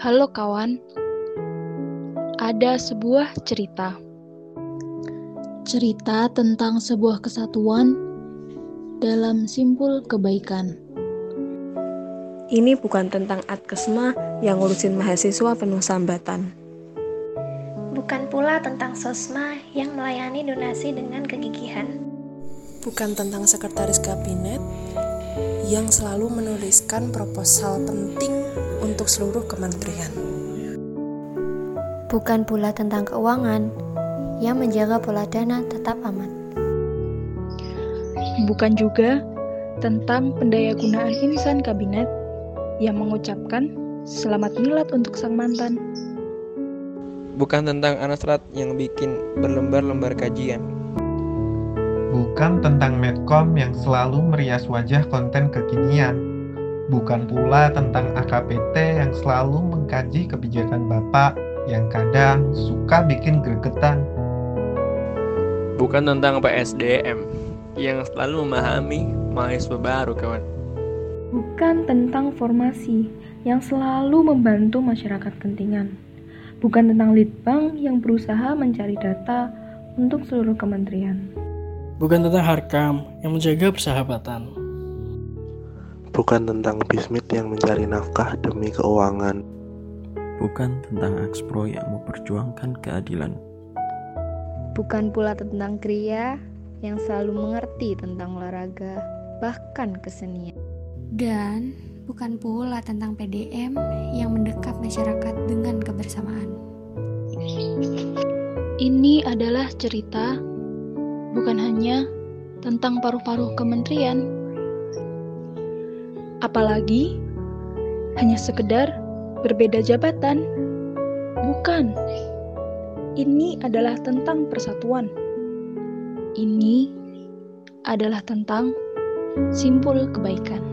Halo kawan, ada sebuah cerita. Cerita tentang sebuah kesatuan dalam simpul kebaikan. Ini bukan tentang Adkesma yang ngurusin mahasiswa penuh sambatan. Bukan pula tentang Sosma yang melayani donasi dengan kegigihan. Bukan tentang sekretaris kabinet yang selalu menuliskan proposal penting untuk seluruh kementerian. Bukan pula tentang keuangan yang menjaga pola dana tetap aman. Bukan juga tentang pendayagunaan insan kabinet yang mengucapkan selamat milad untuk sang mantan. Bukan tentang Anastrat yang bikin berlembar-lembar kajian. Bukan tentang Medcom yang selalu merias wajah konten kekinian. Bukan pula tentang AKPT yang selalu mengkaji kebijakan Bapak yang kadang suka bikin gregetan. Bukan tentang PSDM yang selalu memahami mahasiswa baru kawan. Bukan tentang formasi yang selalu membantu masyarakat pentingan. Bukan tentang litbang yang berusaha mencari data untuk seluruh kementerian. Bukan tentang Harkam yang menjaga persahabatan. Bukan tentang Bismit yang mencari nafkah demi keuangan. Bukan tentang Axpro yang memperjuangkan keadilan. Bukan pula tentang Kria yang selalu mengerti tentang olahraga, bahkan kesenian. Dan bukan pula tentang PDM yang mendekap masyarakat dengan kebersamaan. Ini adalah cerita bukan hanya tentang paruh-paruh kementerian, apalagi hanya sekedar berbeda jabatan. Bukan, ini adalah tentang persatuan. Ini adalah tentang simpul kebaikan.